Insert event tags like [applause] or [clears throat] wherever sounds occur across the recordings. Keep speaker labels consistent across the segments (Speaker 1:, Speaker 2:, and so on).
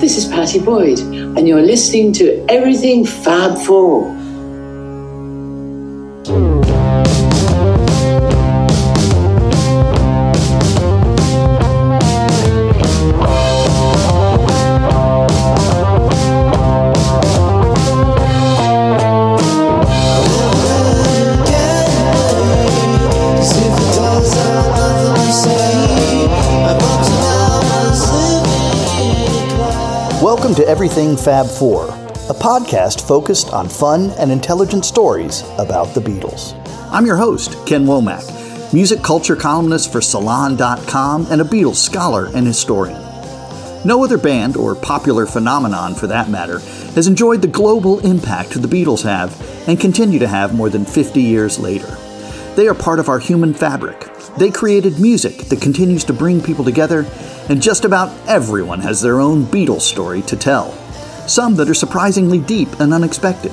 Speaker 1: This is Pattie Boyd, and you're listening to Everything Fab 4.
Speaker 2: Everything Fab 4, a podcast focused on fun and intelligent stories about the Beatles. I'm your host, Ken Womack, music culture columnist for Salon.com and a Beatles scholar and historian. No other band, or popular phenomenon for that matter, has enjoyed the global impact the Beatles have and continue to have more than 50 years later. They are part of our human fabric. They created music that continues to bring people together and just about everyone has their own Beatles story to tell, some that are surprisingly deep and unexpected.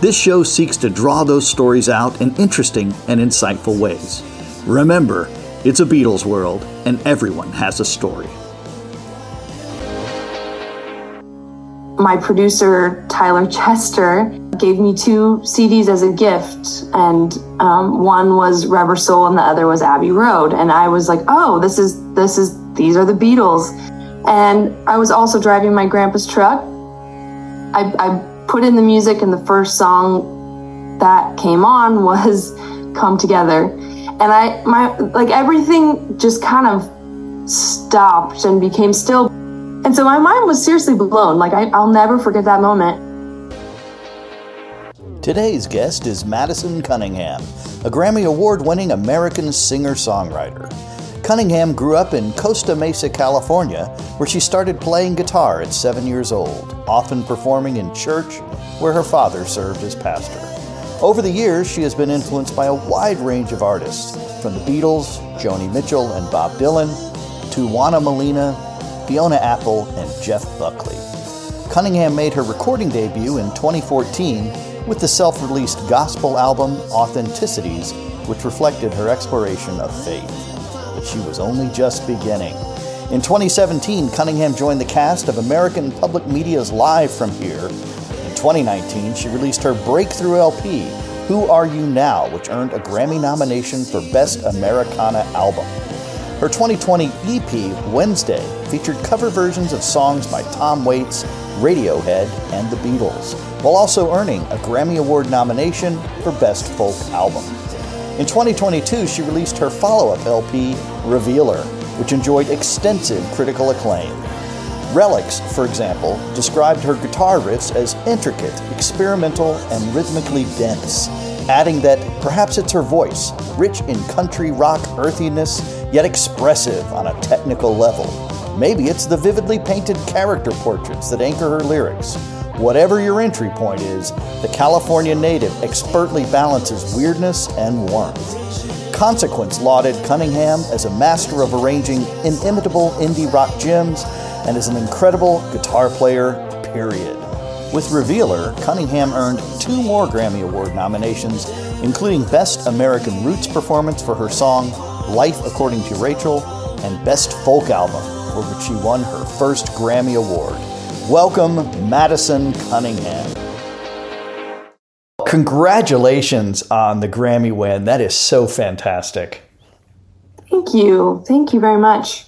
Speaker 2: This show seeks to draw those stories out in interesting and insightful ways. Remember, it's a Beatles world, and everyone has a story.
Speaker 3: My producer, Tyler Chester, gave me two CDs as a gift, and um, one was Rubber Soul and the other was Abbey Road. And I was like, "Oh, this is this is these are the Beatles." And I was also driving my grandpa's truck. I, I put in the music, and the first song that came on [laughs] was "Come Together," and I my like everything just kind of stopped and became still. And so my mind was seriously blown. Like I, I'll never forget that moment.
Speaker 2: Today's guest is Madison Cunningham, a Grammy Award winning American singer songwriter. Cunningham grew up in Costa Mesa, California, where she started playing guitar at seven years old, often performing in church where her father served as pastor. Over the years, she has been influenced by a wide range of artists, from the Beatles, Joni Mitchell, and Bob Dylan, to Juana Molina, Fiona Apple, and Jeff Buckley. Cunningham made her recording debut in 2014 with the self released gospel album Authenticities, which reflected her exploration of faith. She was only just beginning. In 2017, Cunningham joined the cast of American Public Media's Live from Here. In 2019, she released her breakthrough LP, Who Are You Now, which earned a Grammy nomination for Best Americana Album. Her 2020 EP, Wednesday, featured cover versions of songs by Tom Waits, Radiohead, and the Beatles, while also earning a Grammy Award nomination for Best Folk Album. In 2022, she released her follow up LP, Revealer, which enjoyed extensive critical acclaim. Relix, for example, described her guitar riffs as intricate, experimental, and rhythmically dense, adding that perhaps it's her voice, rich in country rock earthiness, yet expressive on a technical level. Maybe it's the vividly painted character portraits that anchor her lyrics. Whatever your entry point is, the California native expertly balances weirdness and warmth. Consequence lauded Cunningham as a master of arranging inimitable indie rock gems and as an incredible guitar player, period. With Revealer, Cunningham earned two more Grammy Award nominations, including Best American Roots Performance for her song Life According to Rachel and Best Folk Album, for which she won her first Grammy Award. Welcome, Madison Cunningham. Congratulations on the Grammy win. That is so fantastic.
Speaker 3: Thank you. Thank you very much.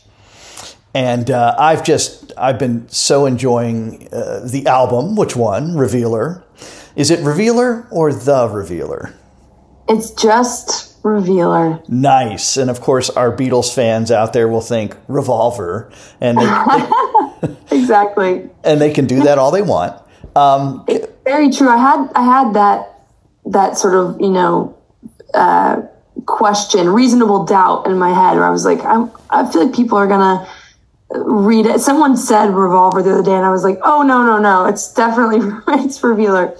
Speaker 2: And uh, I've just I've been so enjoying uh, the album, which one? Revealer. Is it Revealer or The Revealer?
Speaker 3: It's just Revealer.
Speaker 2: Nice. And of course, our Beatles fans out there will think Revolver, and they, [laughs]
Speaker 3: exactly. [laughs]
Speaker 2: and they can do that all they want. Um,
Speaker 3: it's very true. I had I had that that sort of you know uh, question, reasonable doubt in my head, where I was like, I'm, I feel like people are gonna read it. Someone said Revolver the other day, and I was like, oh no no no, it's definitely [laughs] it's Revealer.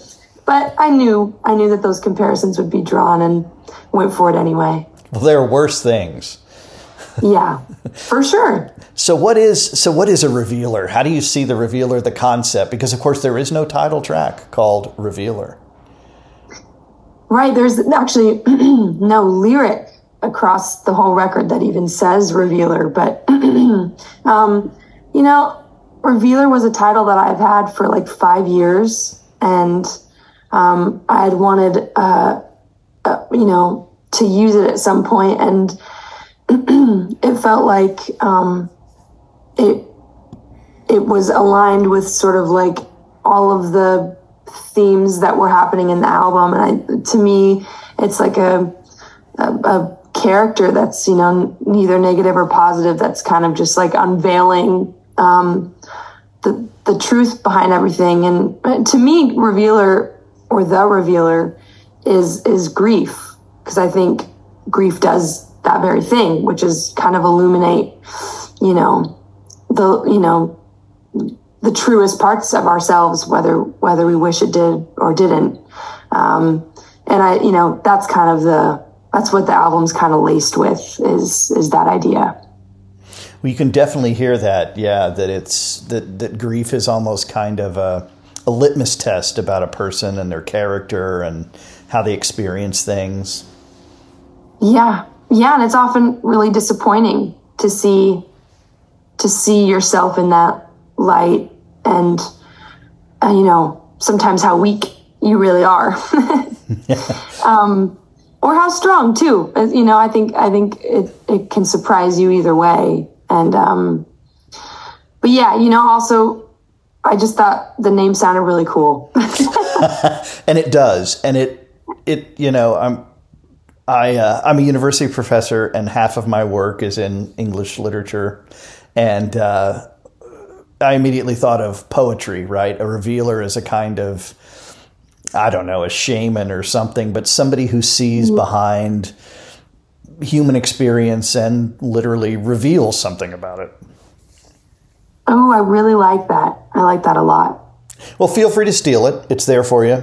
Speaker 3: But I knew I knew that those comparisons would be drawn, and went for it anyway.
Speaker 2: Well, there are worse things.
Speaker 3: yeah, for sure.
Speaker 2: So what is so what is a revealer? How do you see the revealer, the concept? Because of course there is no title track called Revealer.
Speaker 3: Right. There's actually [clears throat] no lyric across the whole record that even says Revealer. But [clears throat] um, you know, Revealer was a title that I've had for like five years, and um, I had wanted, uh, uh, you know, to use it at some point, and [clears throat] it felt like um, it it was aligned with sort of like all of the themes that were happening in the album, and I, to me, it's like a, a, a character that's you know neither negative or positive. That's kind of just like unveiling um, the the truth behind everything. And to me, revealer or the revealer is is grief because I think grief does that very thing, which is kind of illuminate, you know, the you know the truest parts of ourselves, whether whether we wish it did or didn't. Um, and I, you know, that's kind of the that's what the album's kind of laced with is is that idea.
Speaker 2: Well, you can definitely hear that, yeah. That it's that that grief is almost kind of a, a litmus test about a person and their character and how they experience things.
Speaker 3: Yeah, yeah, and it's often really disappointing to see to see yourself in that light and uh, you know sometimes how weak you really are. [laughs] [laughs] Um, or how strong too. Uh, you know i think i think it, it can surprise you either way. And um, but yeah you know also i just thought the name sounded really cool. [laughs]
Speaker 2: And it does. And it it you know i'm I, uh, I'm a university professor, and half of my work is in English literature. And uh, I immediately thought of poetry, right? A revealer is a kind of, I don't know, a shaman or something, but somebody who sees mm-hmm. behind human experience and literally reveals something about it.
Speaker 3: Oh, I really like that. I like that a lot.
Speaker 2: Well, feel free to steal it. It's there for you.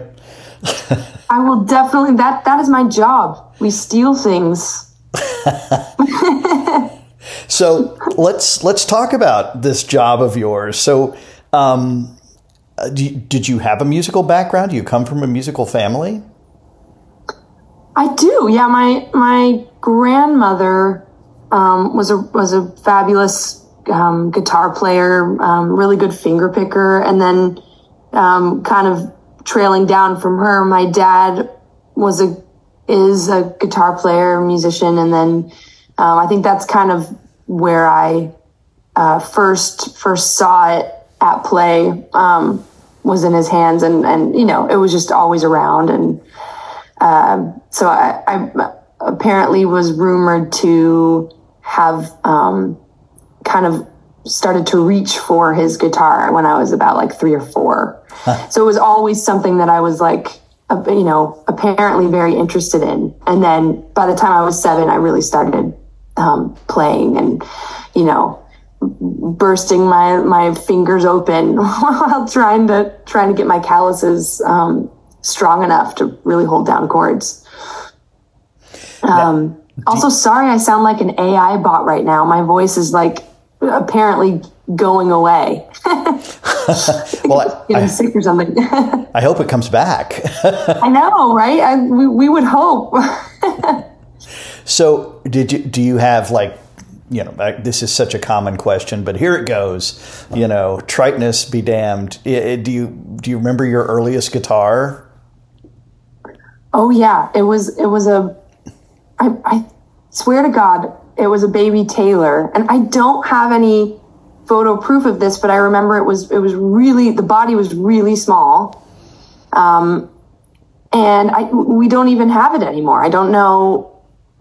Speaker 2: [laughs]
Speaker 3: I will definitely that that is my job. We steal things. [laughs]
Speaker 2: So let's let's talk about this job of yours. So, um, did you have a musical background? Do you come from a musical family?
Speaker 3: I do. Yeah, my my grandmother um, was a was a fabulous um, guitar player, um, really good finger picker, and then um, kind of trailing down from her, my dad was a is a guitar player, musician, and then um, I think that's kind of where I uh, first first saw it at play um, was in his hands, and and you know it was just always around, and um, so I, I, apparently was rumored to have um, kind of started to reach for his guitar when I was about like three or four. Huh. So it was always something that I was like, you know, apparently very interested in. And then by the time I was seven, I really started um, playing and, you know, bursting my, my fingers open [laughs] while trying to, trying to get my calluses, um, strong enough to really hold down chords. Um, also, sorry, I sound like an AI bot right now. My voice is like apparently going away. [laughs]
Speaker 2: well, [laughs]
Speaker 3: getting I, sick or something.
Speaker 2: I hope it comes back.
Speaker 3: I know, right? I, we, we would hope.
Speaker 2: So, did you do you have like you know this is such a common question, but here it goes. You know, triteness be damned. do you do you remember your earliest guitar?
Speaker 3: Oh yeah, it was it was a. I, I swear to God, it was a baby Taylor, and I don't have any photo proof of this, but I remember it was it was really the body was really small. Um, and I we don't even have it anymore. I don't know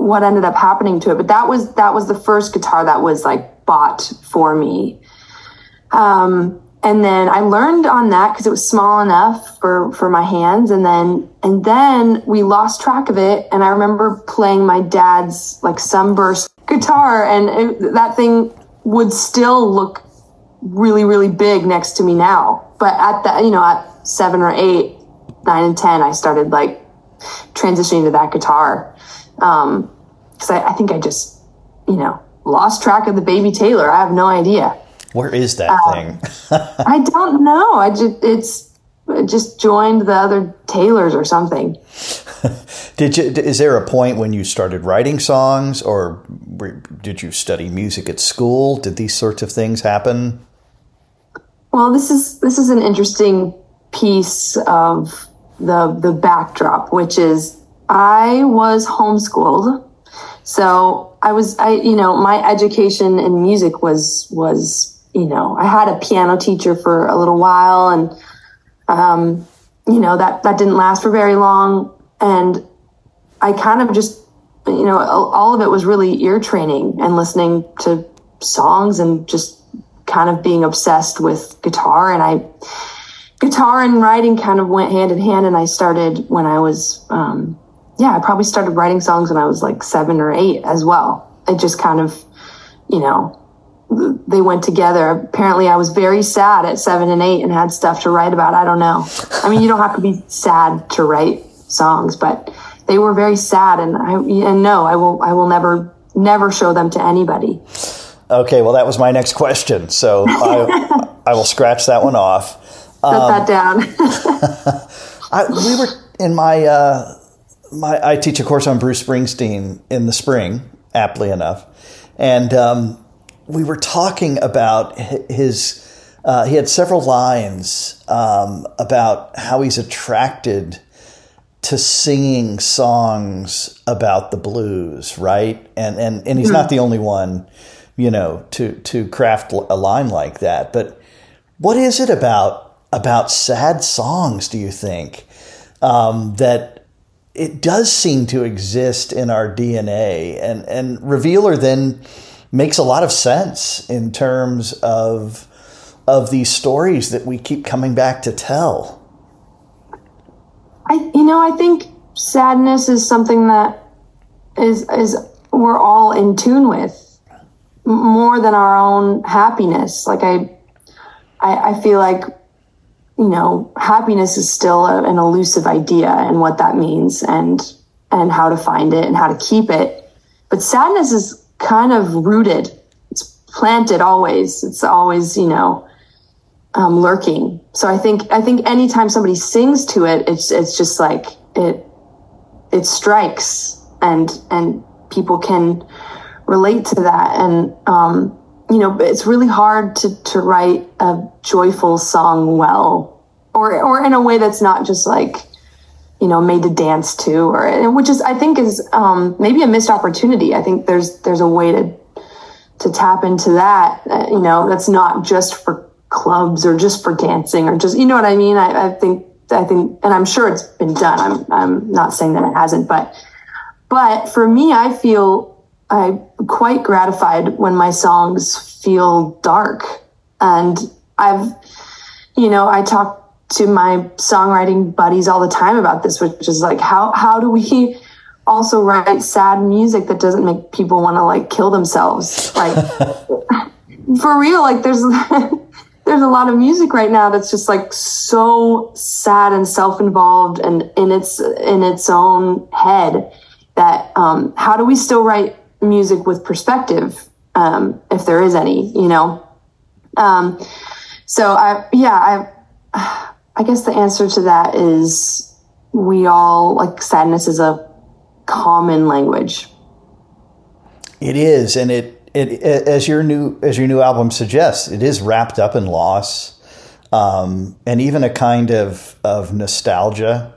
Speaker 3: what ended up happening to it. But that was that was the first guitar that was like bought for me. Um, and then I learned on that because it was small enough for for my hands. And then and then we lost track of it. And I remember playing my dad's like sunburst guitar, and it, that thing would still look really really big next to me now. But at that, you know, at seven or eight, nine and ten, I started like transitioning to that guitar um, because I, I think I just, you know, lost track of the baby Taylor. I have no idea.
Speaker 2: Where is that uh, thing? [laughs]
Speaker 3: I don't know. I just it's it just joined the other Taylors or something. [laughs]
Speaker 2: did you? Is there a point when you started writing songs, or did you study music at school? Did these sorts of things happen?
Speaker 3: Well, this is this is an interesting piece of the the backdrop, which is I was homeschooled, so I was I you know my education in music was was you know I had a piano teacher for a little while, and um, you know that that didn't last for very long, and I kind of just you know all of it was really ear training and listening to songs and just kind of being obsessed with guitar. And I guitar and writing kind of went hand in hand. And I started when I was um, yeah I probably started writing songs when I was like seven or eight as well it just kind of you know they went together apparently I was very sad at seven and eight and had stuff to write about I don't know I mean you don't have to be sad to write songs but they were very sad and I and no I will I will never never show them to anybody
Speaker 2: Okay, well, that was my next question. So I, [laughs] I will scratch that one off.
Speaker 3: Put um, that down. [laughs]
Speaker 2: I, we were in my, uh, my, I teach a course on Bruce Springsteen in the spring, aptly enough. And um, we were talking about his, uh, he had several lines um, about how he's attracted to singing songs about the blues, right? And, and, and he's not the only one you know, to to craft a line like that. But what is it about about sad songs? Do you think um, that it does seem to exist in our DNA? And and Revealer then makes a lot of sense in terms of of these stories that we keep coming back to tell.
Speaker 3: I you know I think sadness is something that is is we're all in tune with more than our own happiness. Like I, I, I feel like, you know, happiness is still a, an elusive idea and what that means and, and how to find it and how to keep it. But sadness is kind of rooted. It's planted always. It's always, you know, um, lurking. So I think, I think anytime somebody sings to it, it's, it's just like it, it strikes and, and people can, relate to that. And, um, you know, but it's really hard to, to write a joyful song well, or, or in a way that's not just like, you know, made to dance to, or which is, I think is, um, maybe a missed opportunity. I think there's, there's a way to, to tap into that, uh, you know, that's not just for clubs or just for dancing or just, you know what I mean? I, I think, I think, and I'm sure it's been done. I'm, I'm not saying that it hasn't, but, but for me, I feel I'm quite gratified when my songs feel dark. And I've, you know, I talk to my songwriting buddies all the time about this, which is like, how, how do we also write sad music that doesn't make people want to like kill themselves? Like, [laughs] for real, like there's, [laughs] there's a lot of music right now that's just like so sad and self-involved and in its, in its own head that, um, how do we still write music with perspective, um, if there is any, you know. Um, so I, yeah, I, I guess the answer to that is we all like sadness is a common language.
Speaker 2: It is, and it, it, as your new as your new album suggests, it is wrapped up in loss, um, and even a kind of of nostalgia,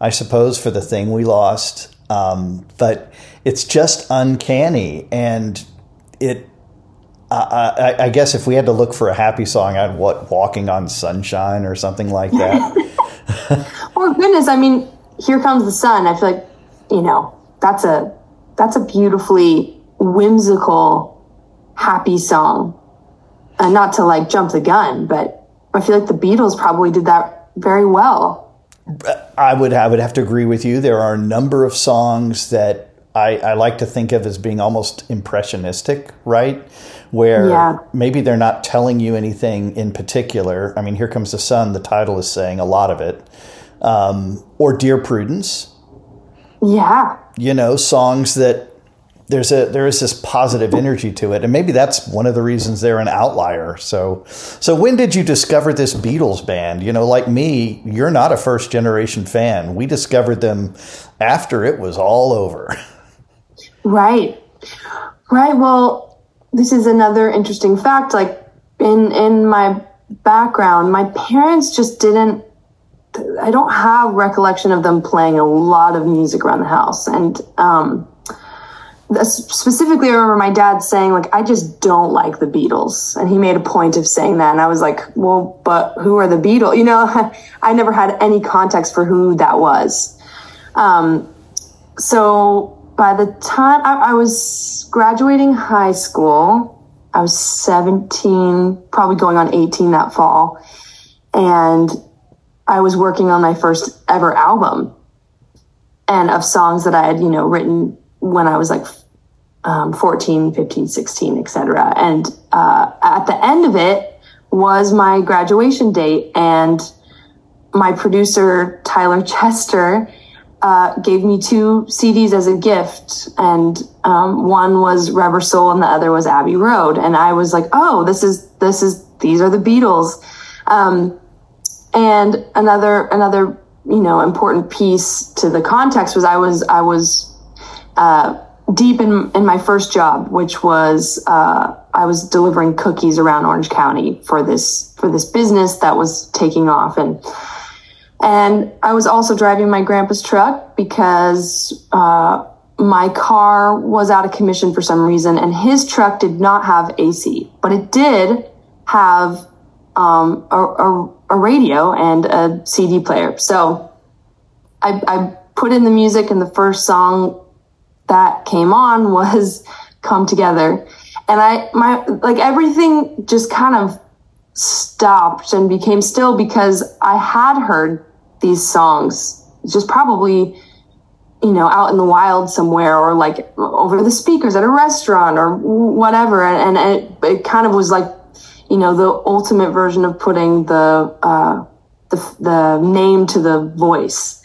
Speaker 2: I suppose, for the thing we lost. Um, but it's just uncanny, and it. I, I, guess if we had to look for a happy song, I'd what "Walking on Sunshine" or something like
Speaker 3: that. [laughs] [laughs] oh goodness! I mean, "Here Comes the Sun." I feel like you know that's a that's a beautifully whimsical, happy song. And not to like jump the gun, but I feel like the Beatles probably did that very well.
Speaker 2: I would I would have to agree with you. There are a number of songs that I, I like to think of as being almost impressionistic, right? Where yeah. maybe they're not telling you anything in particular. I mean, Here Comes the Sun, the title is saying a lot of it. Um, or Dear Prudence.
Speaker 3: Yeah.
Speaker 2: You know, songs that there's a there is this positive energy to it and maybe that's one of the reasons they're an outlier so so when did you discover this beatles band you know like me you're not a first generation fan we discovered them after it was all over [laughs]
Speaker 3: right right well this is another interesting fact like in in my background, my parents just didn't. I don't have recollection of them playing a lot of music around the house, and um, specifically, I remember my dad saying, "Like, I just don't like the Beatles," and he made a point of saying that, and I was like, "Well, but who are the Beatles?" You know, [laughs] I never had any context for who that was. Um, so by the time I, I was graduating high school, I was 17, probably going on 18 that fall. And I was working on my first ever album and of songs that I had, you know, written when I was like um, 14, 15, 16, etc. And uh, at the end of it was my graduation date. And my producer, Tyler [laughs] Chester, uh, gave me two CDs as a gift, and um, one was Rubber Soul, and the other was Abbey Road. And I was like, "Oh, this is this is these are the Beatles." Um, and another another you know important piece to the context was I was I was uh, deep in in my first job, which was uh, I was delivering cookies around Orange County for this for this business that was taking off and and I was also driving my grandpa's truck because uh, my car was out of commission for some reason, and his truck did not have AC, but it did have um, a, a, a, radio and a CD player. So I, I put in the music, and the first song that came on [laughs] was "Come Together," and I my like everything just kind of stopped and became still because I had heard these songs just probably you know out in the wild somewhere or like over the speakers at a restaurant or whatever. And, it, it kind of was like you know the ultimate version of putting the uh, the, the name to the voice.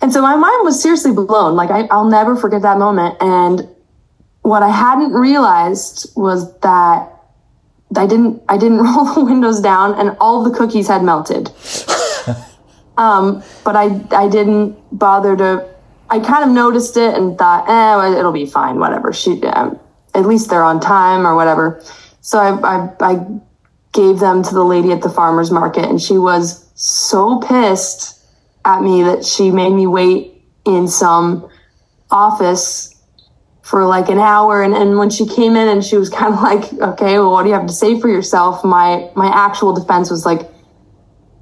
Speaker 3: And so my mind was seriously blown. Like I, i'll never forget that moment. And what i hadn't realized was that I didn't I didn't [laughs] roll the windows down and all the cookies had melted. Um, but I, I didn't bother to, I kind of noticed it and thought, eh, it'll be fine, whatever. She, um, at least they're on time or whatever. So I, I, I gave them to the lady at the farmer's market and she was so pissed at me that she made me wait in some office for like an hour and, and when she came in and she was [laughs] kind of like okay well what do you have to say for yourself my my actual defense was like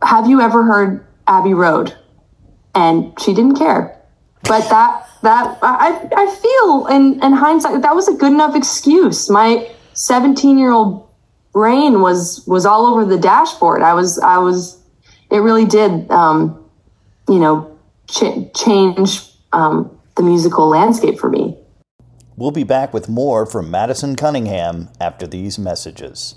Speaker 3: have you ever heard Abbey Road, and she didn't care. But that that I I feel in in hindsight that was a good enough excuse. My 17 year old brain was was all over the dashboard. I was I was it really did um, you know ch- change um, the musical landscape for me.
Speaker 2: We'll be back with more from Madison Cunningham after these messages.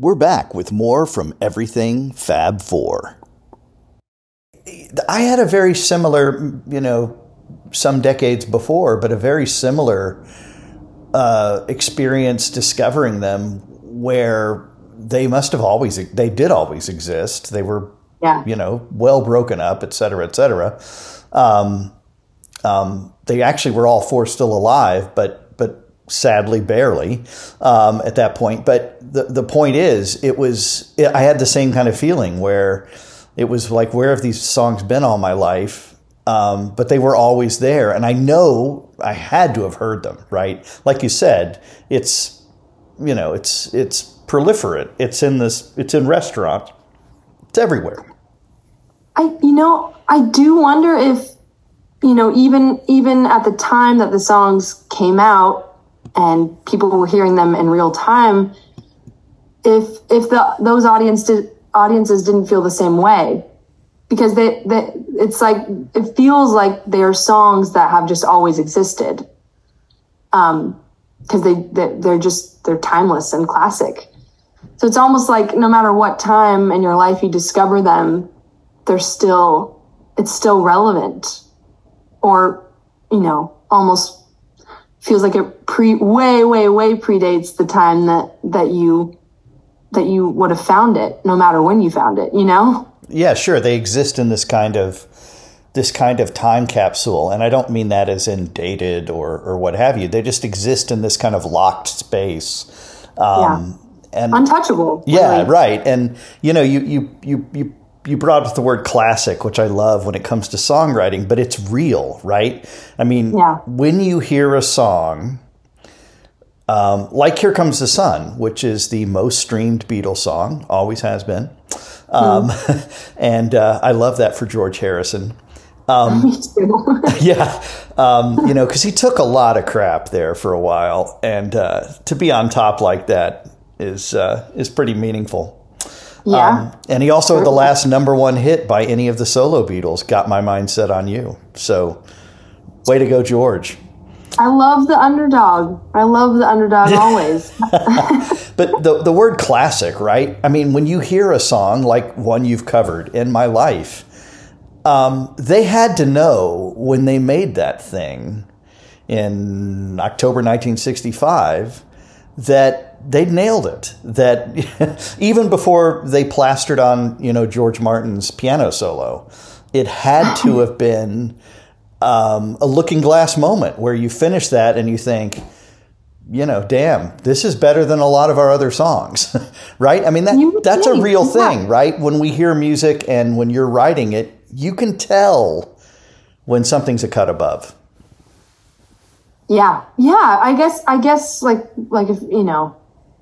Speaker 2: We're back with more from Everything Fab 4. I had a very similar, you know, some decades before, but a very similar uh, experience discovering them where they must have always, they did always exist. They were, yeah. you know, well broken up, et cetera, et cetera. Um, um, they actually were all four still alive, but sadly barely um, at that point. But the the point is, it was it, I had the same kind of feeling where it was like, where have these songs been all my life? Um, but they were always there, and I know I had to have heard them. Right, like you said, it's you know, it's it's proliferate. It's in this. It's in restaurants. It's everywhere.
Speaker 3: I you know I do wonder if you know even even at the time that the songs came out and people were hearing them in real time if if the those audience did, audiences didn't feel the same way. Because they, they it's like it feels like they are songs that have just always existed. Um because they, they they're just they're timeless and classic. So it's almost like no matter what time in your life you discover them, they're still, it's still relevant. Or, you know, almost feels like it pre, way, way, way predates the time that, that you, that you would have found it, no matter when you found it, you know?
Speaker 2: Yeah, sure. They exist in this kind of, this kind of time capsule. And I don't mean that as in dated or, or what have you. They just exist in this kind of locked space. Um,
Speaker 3: yeah. And untouchable.
Speaker 2: Yeah, really. right. And you know, you, you, you, you, you brought up the word classic, which I love when it comes to songwriting, but it's real, right? I mean,
Speaker 3: yeah.
Speaker 2: when you hear a song, um, like Here Comes the Sun, which is the most streamed Beatles song, always has been. Um, mm. [laughs] and uh, I love that for George Harrison. Um, [laughs] [laughs] yeah, um, you know, because he took a lot of crap there for a while, and uh, to be on top like that is uh, is pretty meaningful.
Speaker 3: Yeah, um,
Speaker 2: and he also had the last number one hit by any of the solo Beatles. Got my mind set on you. So, way to go, George.
Speaker 3: I love the underdog. I love the underdog [laughs] always. [laughs]
Speaker 2: but the the word classic, right? I mean, when you hear a song like one you've covered in my life um, they had to know when they made that thing in October 1965 that they nailed it. That [laughs] even before they plastered on, you know, George Martin's piano solo, it had to [clears throat] have been um, a looking glass moment where you finish that and you think, you know, damn, this is better than a lot of our other songs, [laughs] right? I mean, that that's a real thing, right? When we hear music and when you're writing it, you can tell when something's a cut above.
Speaker 3: Yeah. Yeah, I guess I guess like like if, you know,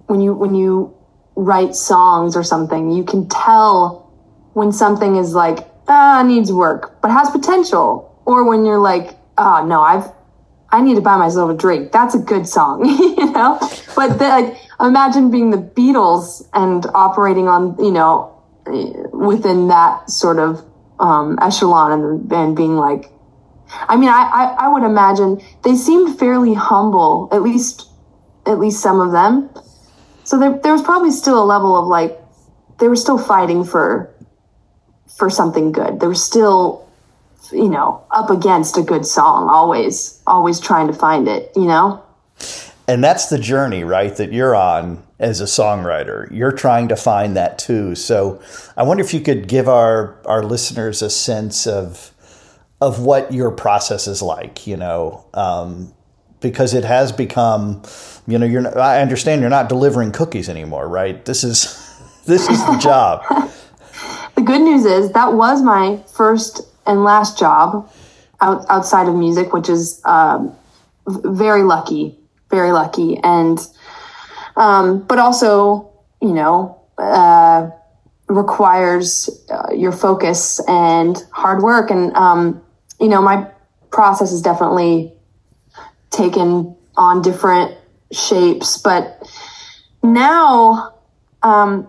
Speaker 3: when you when you write songs or something, you can tell when something is like ah needs work but has potential or when you're like oh no, I've I need to buy myself a drink. That's a good song, [laughs] you know? But the, like imagine being the Beatles and operating on, you know, within that sort of um, echelon and, and being like, I mean, I, I, I would imagine they seemed fairly humble, at least, at least some of them. So there, there was probably still a level of like, they were still fighting for, for something good. They were still, you know, up against a good song, always, always trying to find it, you know?
Speaker 2: And that's the journey, right, that you're on as a songwriter. You're trying to find that too. So I wonder if you could give our, our listeners a sense of of what your process is like, you know, um, because it has become, you know, you're. I understand you're not delivering cookies anymore, right? This is [laughs] this is the job. [laughs]
Speaker 3: the good news is that was my first and last job out, outside of music, which is um, very lucky very lucky. And, um, but also, you know, uh, requires uh, your focus and hard work. And, um, you know, my process is definitely taken on different shapes, but now, um,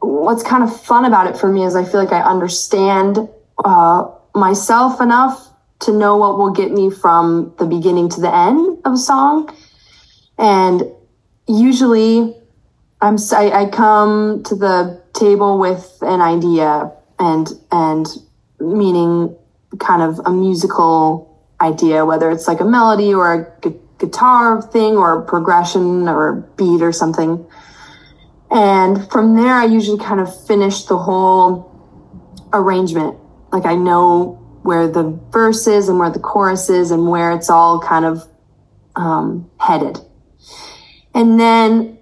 Speaker 3: what's kind of fun about it for me is I feel like I understand, uh, myself enough to know what will get me from the beginning to the end of a song. And usually I'm, I, I come to the table with an idea and, and meaning kind of a musical idea, whether it's like a melody or a gu- guitar thing or a progression or a beat or something. And from there, I usually kind of finish the whole arrangement. Like I know where the verse is and where the chorus is and where it's all kind of um, headed. And then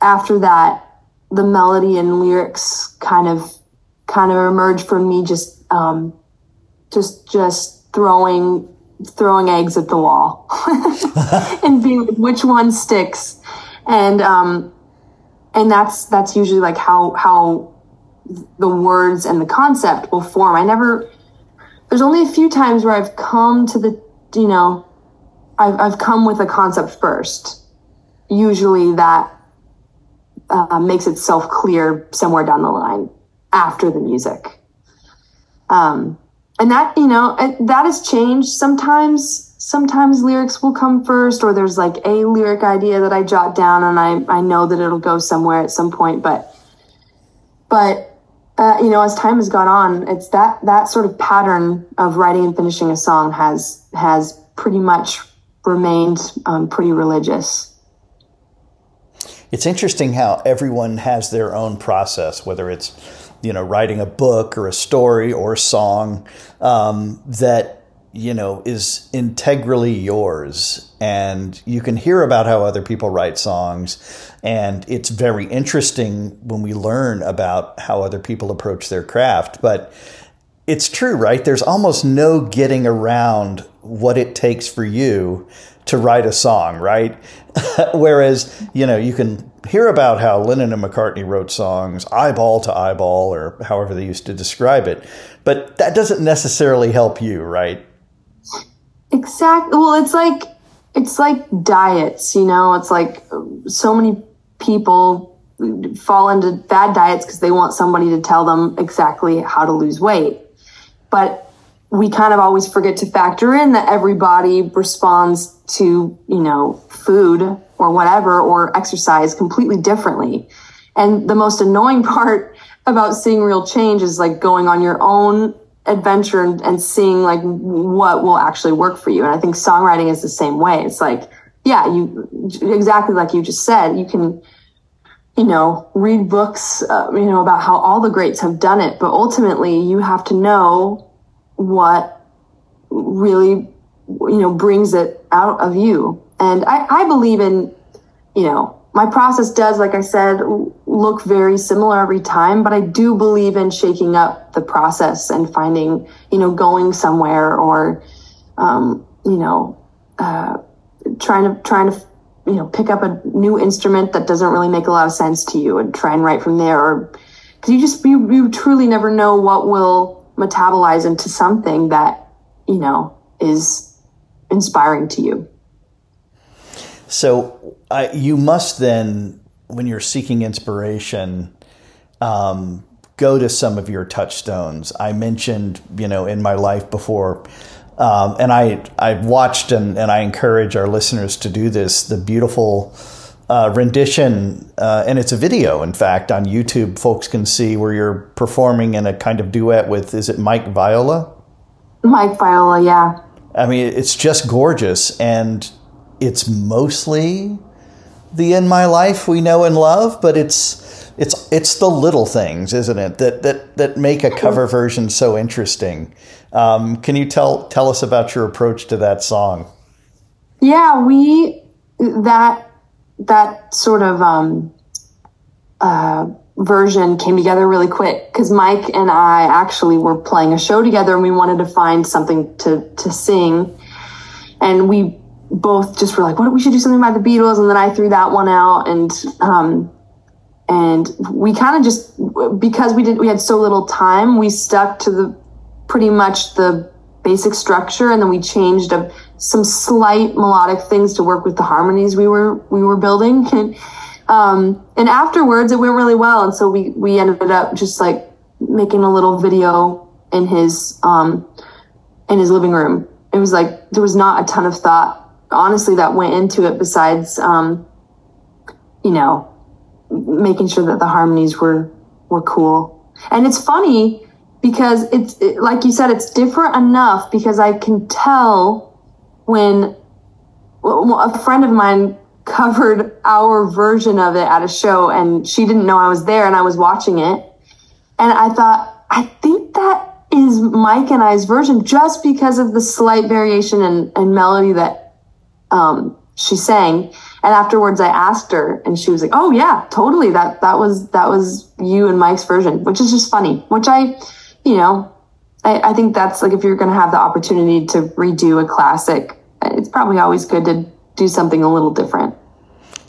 Speaker 3: after that, the melody and lyrics kind of kind of emerge from me just um, just just throwing throwing eggs at the wall [laughs] and being which one sticks? And um and that's that's usually like how how the words and the concept will form. I never there's only a few times where i've come to the you know i've, I've come with a concept first. Usually that uh, makes itself clear somewhere down the line after the music. Um, and that, you know, that has changed sometimes. sometimes lyrics will come first or there's like a lyric idea that I jot down and I, I know that it'll go somewhere at some point. But, but, uh, you know, as time has gone on, it's that, that sort of pattern of writing and finishing a song has, has pretty much remained um, pretty religious.
Speaker 2: It's interesting how everyone has their own process, whether it's, you know, writing a book or a story or a song um, that you know, is integrally yours. And you can hear about how other people write songs. And it's very interesting when we learn about how other people approach their craft. But it's true, right? There's almost no getting around what it takes for you to write a song, right? [laughs] Whereas, you know, you can hear about how Lennon and McCartney wrote songs eyeball to eyeball or however they used to describe it. But that doesn't necessarily help you, right?
Speaker 3: Exactly. Well, it's like it's like diets, you know. It's like so many people fall into bad diets because they want somebody to tell them exactly how to lose weight. But we kind of always forget to factor in that everybody responds to, you know, food or whatever or exercise completely differently. And the most annoying [laughs] part about seeing real change is like going on your own adventure and, and seeing like what will actually work for you. And I think songwriting is the same way. It's like, yeah, you exactly like you just said, you can, you know, read books, uh, you know, about how all the greats have done it, but ultimately you have to know what really, you know, brings it out of you. And I, I believe in, you know, my process does, like I said, look very similar every time, but I do believe in shaking up the process and finding, you know, going somewhere or, um, you know, uh, trying to, trying to, you know, pick up a new instrument that doesn't really make a lot of sense to you and try and write from there or, cause you just, you, you truly never know what will metabolize into something that, you know, is inspiring to you.
Speaker 2: So you must then, when you're seeking inspiration, um, go to some of your touchstones. I mentioned, you know, in my life before, um, and I I've watched and, and I encourage our listeners to do this. The beautiful uh, rendition, uh, and it's a video, in fact, on YouTube. Folks can see where you're performing in a kind of duet with. Is it Mike Viola?
Speaker 3: Mike Viola, yeah.
Speaker 2: I mean, it's just gorgeous, and it's mostly the in my life we know and love, but it's it's it's the little things, isn't it, that that that make a cover version so interesting. Um, can you tell tell us about your approach to that song?
Speaker 3: Yeah, we that that sort of um, uh, version came together really quick because Mike and I actually were playing a show together and we wanted to find something to to sing, and we both just were like, "What we should do something by the Beatles," and then I threw that one out, and um, and we kind of just because we did we had so little time, we stuck to the pretty much the basic structure, and then we changed some slight melodic things to work with the harmonies we were we were building, [laughs] and um, and afterwards it went really well, and so we we ended up just like making a little video in his um, in his living room. It was like there was not a ton of thought honestly that went into it besides um, you know making sure that the harmonies were were cool and it's funny because it's it, like you said it's different enough because i can tell when well, a friend of mine [laughs] covered our version of it at a show and she didn't know i was there and i was watching it and i thought i think that is mike and i's version just because of the slight variation and, and melody that um, she sang. And afterwards, I asked her, and she was like, "Oh yeah, totally. That that was that was you and Mike's version," which is just funny. Which I, you know, I, I think that's like if you're going to have the opportunity to redo a classic, it's probably always good to do something a little different.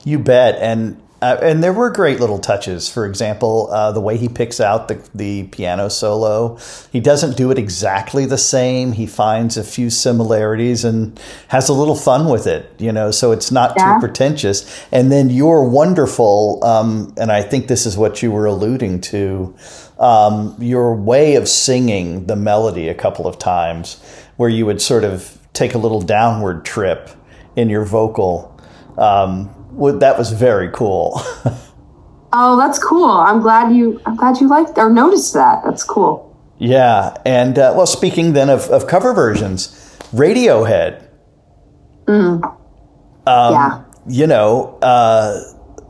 Speaker 2: You bet. And uh, and there were great little touches. For example, uh, the way he picks out the, the piano solo. He doesn't do it exactly the same. He finds a few similarities and has a little fun with it, you know, so it's not yeah. too pretentious. And then you're wonderful, um, and I think this is what you were alluding to um, your way of singing the melody a couple of times, where you would sort of take a little downward trip in your vocal. Um, that was very cool. [laughs]
Speaker 3: oh, that's cool. I'm glad you. I'm glad you liked or noticed that. That's cool.
Speaker 2: Yeah, and uh, well, speaking then of, of cover versions, Radiohead.
Speaker 3: Mm. Um, yeah.
Speaker 2: You know, uh,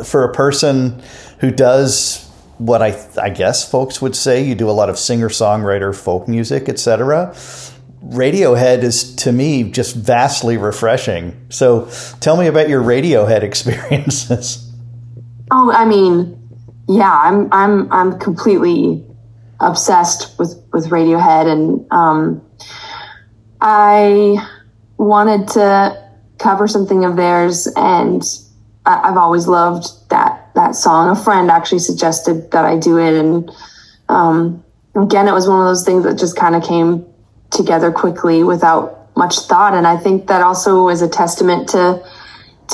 Speaker 2: for a person who does what I I guess folks would say, you do a lot of singer songwriter folk music, etc. Radiohead is to me just vastly refreshing. So tell me about your Radiohead [laughs] experiences.
Speaker 3: Oh, I mean, yeah, I'm I'm I'm completely obsessed with with Radiohead, and um, I wanted to cover something of theirs, and I, have always loved that that song. A friend actually suggested that I do it, and um, again, it was one of those things that just kind of came together quickly without much thought, and I think that also is a testament to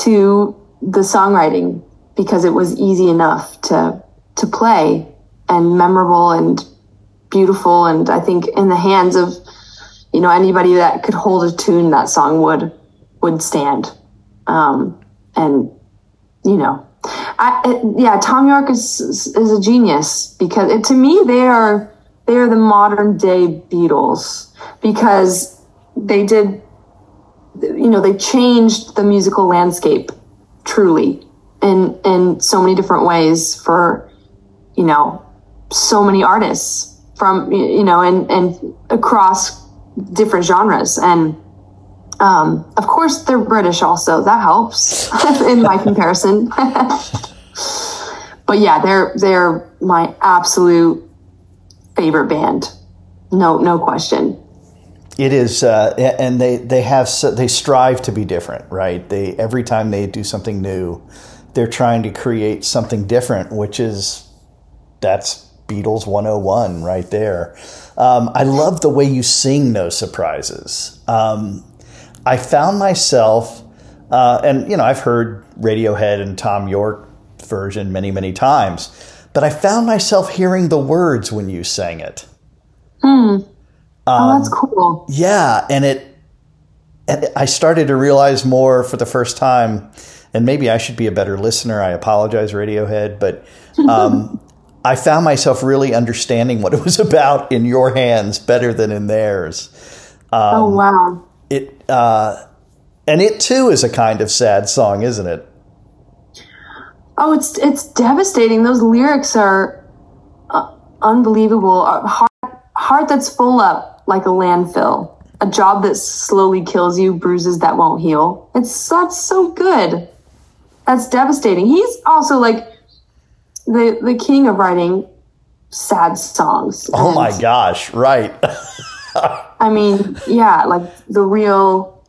Speaker 3: to the songwriting because it was easy enough to to play and memorable and beautiful and I think in the hands of you know anybody that could hold a tune that song would would stand um, and you know I, it, yeah Thom Yorke is is a genius because it, to me they are they are the modern day Beatles because they did you know they changed the musical landscape truly in in so many different ways for you know so many artists from you know and and across different genres. And um, of course they're british also. That helps [laughs] in my comparison. [laughs] But yeah they're they're my absolute favorite band. No no question.
Speaker 2: It is uh, and they they have they strive to be different right? They every time they do something new they're trying to create something different which is that's Beatles 101 right there. Um, I love the way you sing No Surprises. Um, I found myself, uh, and you know, I've heard Radiohead and Thom Yorke version many, many times, but I found myself hearing the words when you sang it.
Speaker 3: Hmm. oh, that's cool.
Speaker 2: Yeah, and it, and I started to realize more for the first time, and maybe I should be a better listener. I apologize, Radiohead, but [laughs] um, I found myself really understanding what it was [laughs] about in your hands better than in theirs.
Speaker 3: Um, oh wow!
Speaker 2: Uh, and it too is a kind of sad song, isn't it?
Speaker 3: Oh, it's it's devastating. Those lyrics are uh, unbelievable. A heart, heart that's full up like a landfill. A job that slowly kills you, bruises that won't heal. It's that's so good. That's devastating. He's also like the the king of writing sad songs.
Speaker 2: Oh my gosh! Right. [laughs] [laughs]
Speaker 3: I mean, yeah, like the real,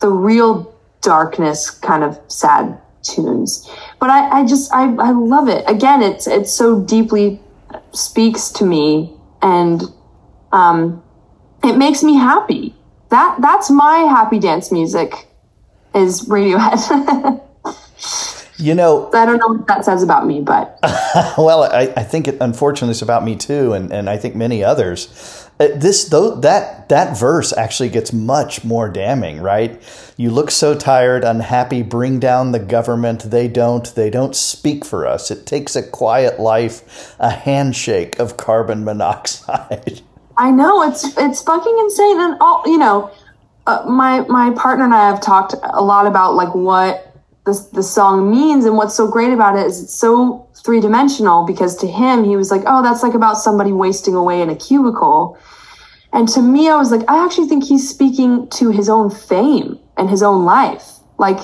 Speaker 3: the real darkness kind of sad tunes. But I, I just, I, I love it. Again, it's, it's so deeply speaks to me and, um, it makes me happy. That, that's my happy dance music is Radiohead. [laughs]
Speaker 2: You know,
Speaker 3: I don't know what that says about me, but [laughs]
Speaker 2: well, I, I think it, unfortunately it's about me too, and, and I think many others. Uh, this though that that verse actually gets much more damning, right? You look so tired, unhappy. Bring down the government. They don't. They don't speak for us. It takes a quiet life, a handshake of carbon monoxide. [laughs]
Speaker 3: I know it's it's fucking insane, and all you know. Uh, my my partner and I have talked a lot about like what the, the song means. And what's so great about it is it's so three-dimensional because to him he was like oh that's like about somebody wasting away in a cubicle. And to me i was like i actually think he's speaking to his own fame and his own life. Like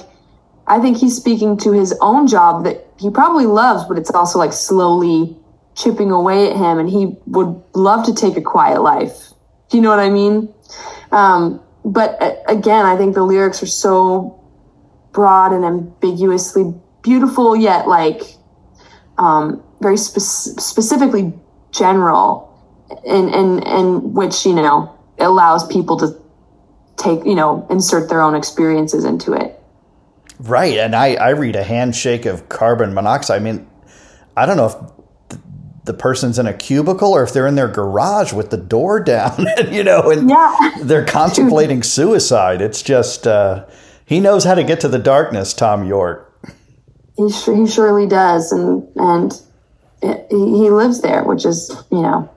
Speaker 3: i think he's speaking to his own job that he probably loves but it's also like slowly chipping away at him. And he would love to take a quiet life. Do you know what i mean? Um, but uh, again i think the lyrics are so broad and ambiguously beautiful, yet like um, very spe- specifically general, in in in which you know allows people to take you know insert their own experiences into it.
Speaker 2: Right, and I I read a handshake of carbon monoxide. I mean, I don't know if the person's in a cubicle or if they're in their garage with the door down, [laughs] you know, and
Speaker 3: Yeah.
Speaker 2: they're contemplating suicide. It's just, uh, he knows how to get to the darkness, Thom Yorke.
Speaker 3: He, he surely does, and and it, he he lives there, which is you know,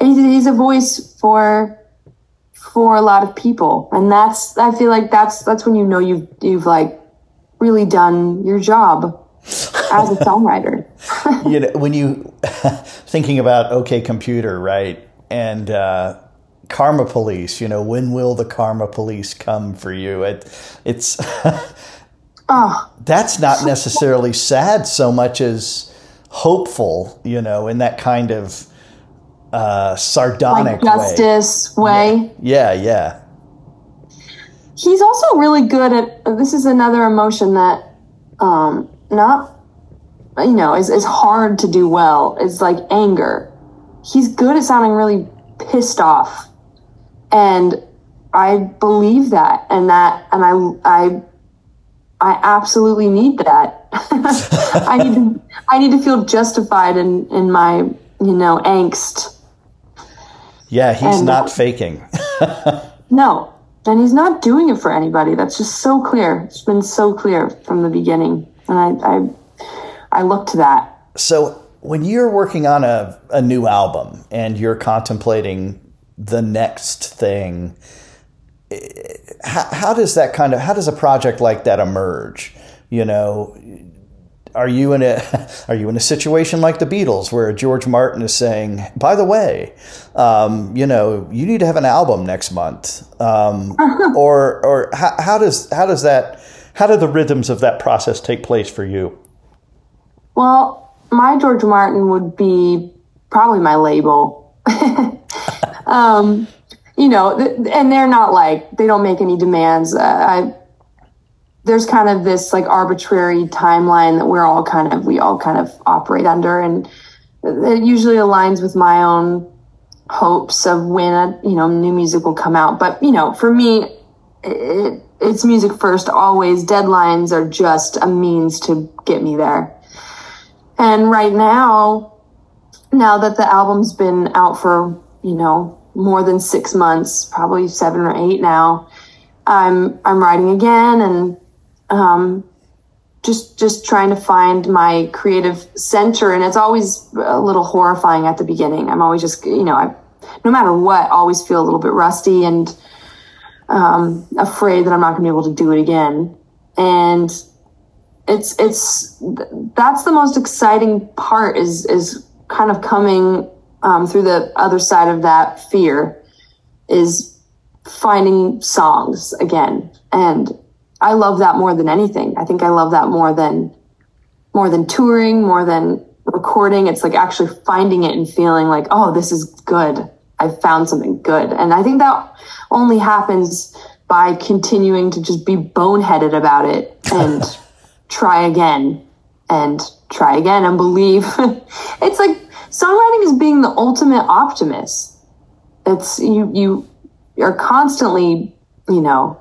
Speaker 3: he's, he's a voice for for a lot of people, and that's I feel like that's that's when you know you've you've like really done your job as a songwriter. [laughs]
Speaker 2: you know, when you [laughs] thinking about OK Computer, right? And uh, Karma Police, you know, when will the Karma Police come for you? It, it's
Speaker 3: Oh, [laughs]
Speaker 2: that's not necessarily sad so much as hopeful, you know, in that kind of uh, sardonic way.
Speaker 3: justice way.
Speaker 2: Yeah, yeah.
Speaker 3: he's also really good at this is another emotion that um not you know is, is hard to do well is like anger he's good at sounding really pissed off and i believe that and that and i i i absolutely need that [laughs] i need to i need to feel justified in in my you know angst
Speaker 2: Yeah, he's
Speaker 3: And-
Speaker 2: not faking. [laughs]
Speaker 3: No. And he's not doing it for anybody. That's just so clear. It's been so clear from the beginning. And I I, I look to that.
Speaker 2: So when you're working on a, a new album and you're contemplating the next thing, how, how does that kind of how does a project like that emerge? You know, are you in a [laughs] are you in a situation like the Beatles where George Martin is saying, by the way, um, you know, you need to have an album next month, um, [laughs] or or how, how does how does that how do the rhythms of that process take place for you?
Speaker 3: Well, my George Martin would be probably my label. [laughs] um, you know, th- and they're not like they don't make any demands. Uh, I there's kind of this like arbitrary timeline that we're all kind of we all kind of operate under, and it usually aligns with my own hopes of when a, you know new music will come out. But you know, for me, it, it's music first always. Deadlines are just a means to get me there. And right now, now that the album's been out for, you know, more than six months, probably seven or eight now, I'm I'm writing again and um, just just trying to find my creative center. And it's always a little horrifying at the beginning. I'm always just, you know, I no matter what, always feel a little bit rusty and um, afraid that I'm not going to be able to do it again. And it's it's that's the most exciting part is is kind of coming um, through the other side of that fear is finding songs again. And i love that more than anything. I think i love that more than more than touring more than recording. It's like actually finding it and feeling like oh this is good. I found something good. And i think that only happens by continuing to just be boneheaded about it and [laughs] try again and try again and believe. [laughs] it's like songwriting is being the ultimate optimist. It's you you are constantly, you know,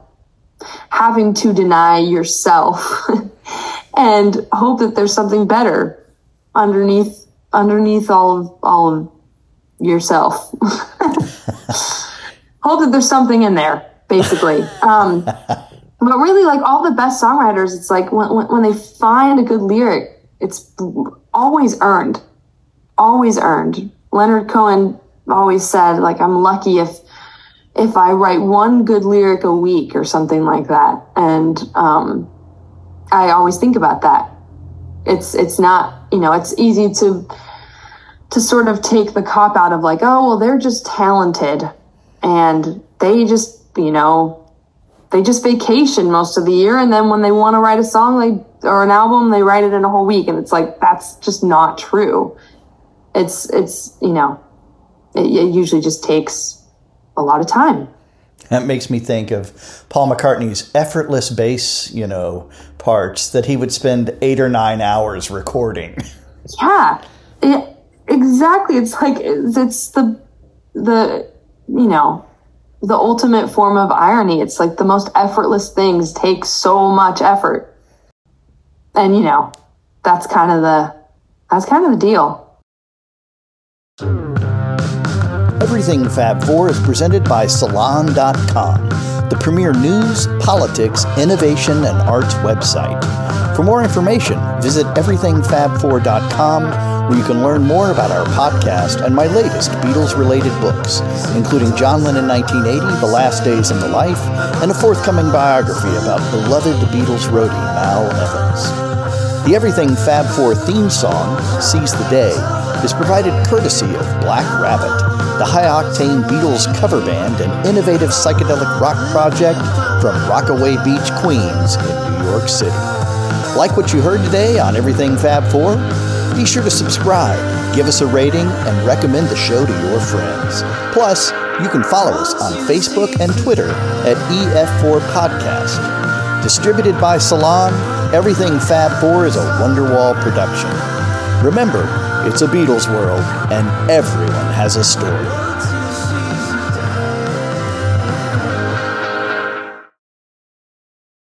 Speaker 3: having to deny yourself [laughs] and hope that there's something better underneath underneath all of all of yourself. [laughs] hope that there's something in there, basically. Um, but really like all the best songwriters it's like when, when, when they find a good lyric it's always earned always earned. Leonard cohen always said like i'm lucky if if i write one good lyric a week or something like that. And um, i always think about that. It's it's not you know it's easy to to sort of take the cop out of like oh well they're just talented. And they just you know they just vacation most of the year. And then when they want to write a song they or an album they write it in a whole week. And it's like that's just not true it's it's you know it, it usually just takes a lot of time.
Speaker 2: That makes me think of Paul McCartney's effortless bass, you know, parts that he would spend eight or nine hours recording. [laughs]
Speaker 3: yeah it, exactly. It's like it's, it's the the you know the ultimate form of irony. It's like the most effortless things take so much effort. And you know that's kind of the that's kind of the deal
Speaker 2: Everything Fab 4 is presented by Salon.com, the premier news, politics, innovation, and arts website. For more information, visit everythingfab4.com, where you can learn more about our podcast and my latest Beatles related books, including John Lennon 1980, The Last Days in the Life, and a forthcoming biography about beloved Beatles roadie Mal Evans. The Everything Fab 4 theme song, Seize the Day, is provided courtesy of Black Rabbit the high octane Beatles cover band and innovative psychedelic rock project from Rockaway Beach, Queens, in New York City. Like what you heard today on Everything Fab 4? Be sure to subscribe, give us a rating, and recommend the show to your friends. Plus, you can follow us on Facebook and Twitter at EF4 Podcast. Distributed by Salon, Everything Fab 4 is a Wonderwall production. Remember, it's a Beatles world, and everyone has a story.